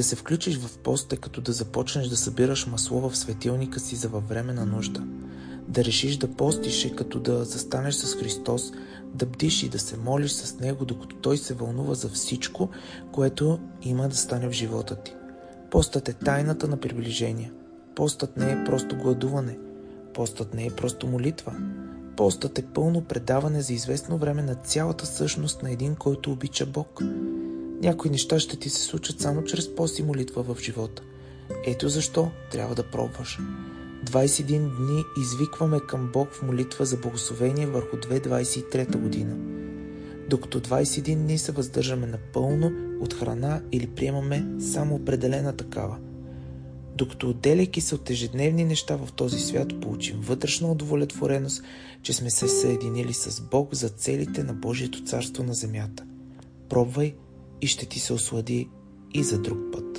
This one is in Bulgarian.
Да се включиш в пост е като да започнеш да събираш масло в светилника си за във време на нужда. Да решиш да постиш е като да застанеш с Христос, да бдиш и да се молиш с Него, докато Той се вълнува за всичко, което има да стане в живота ти. Постът е тайната на приближение. Постът не е просто гладуване. Постът не е просто молитва. Постът е пълно предаване за известно време на цялата същност на един, който обича Бог. Някои неща ще ти се случат само чрез пост и молитва в живота. Ето защо трябва да пробваш. 21 дни извикваме към Бог в молитва за благословение върху 2023 година. Докато 21 дни се въздържаме напълно от храна или приемаме само определена такава. Докато отделяйки се от ежедневни неща в този свят, получим вътрешна удовлетвореност, че сме се съединили с Бог за целите на Божието царство на земята. Пробвай и ще ти се ослади и за друг път.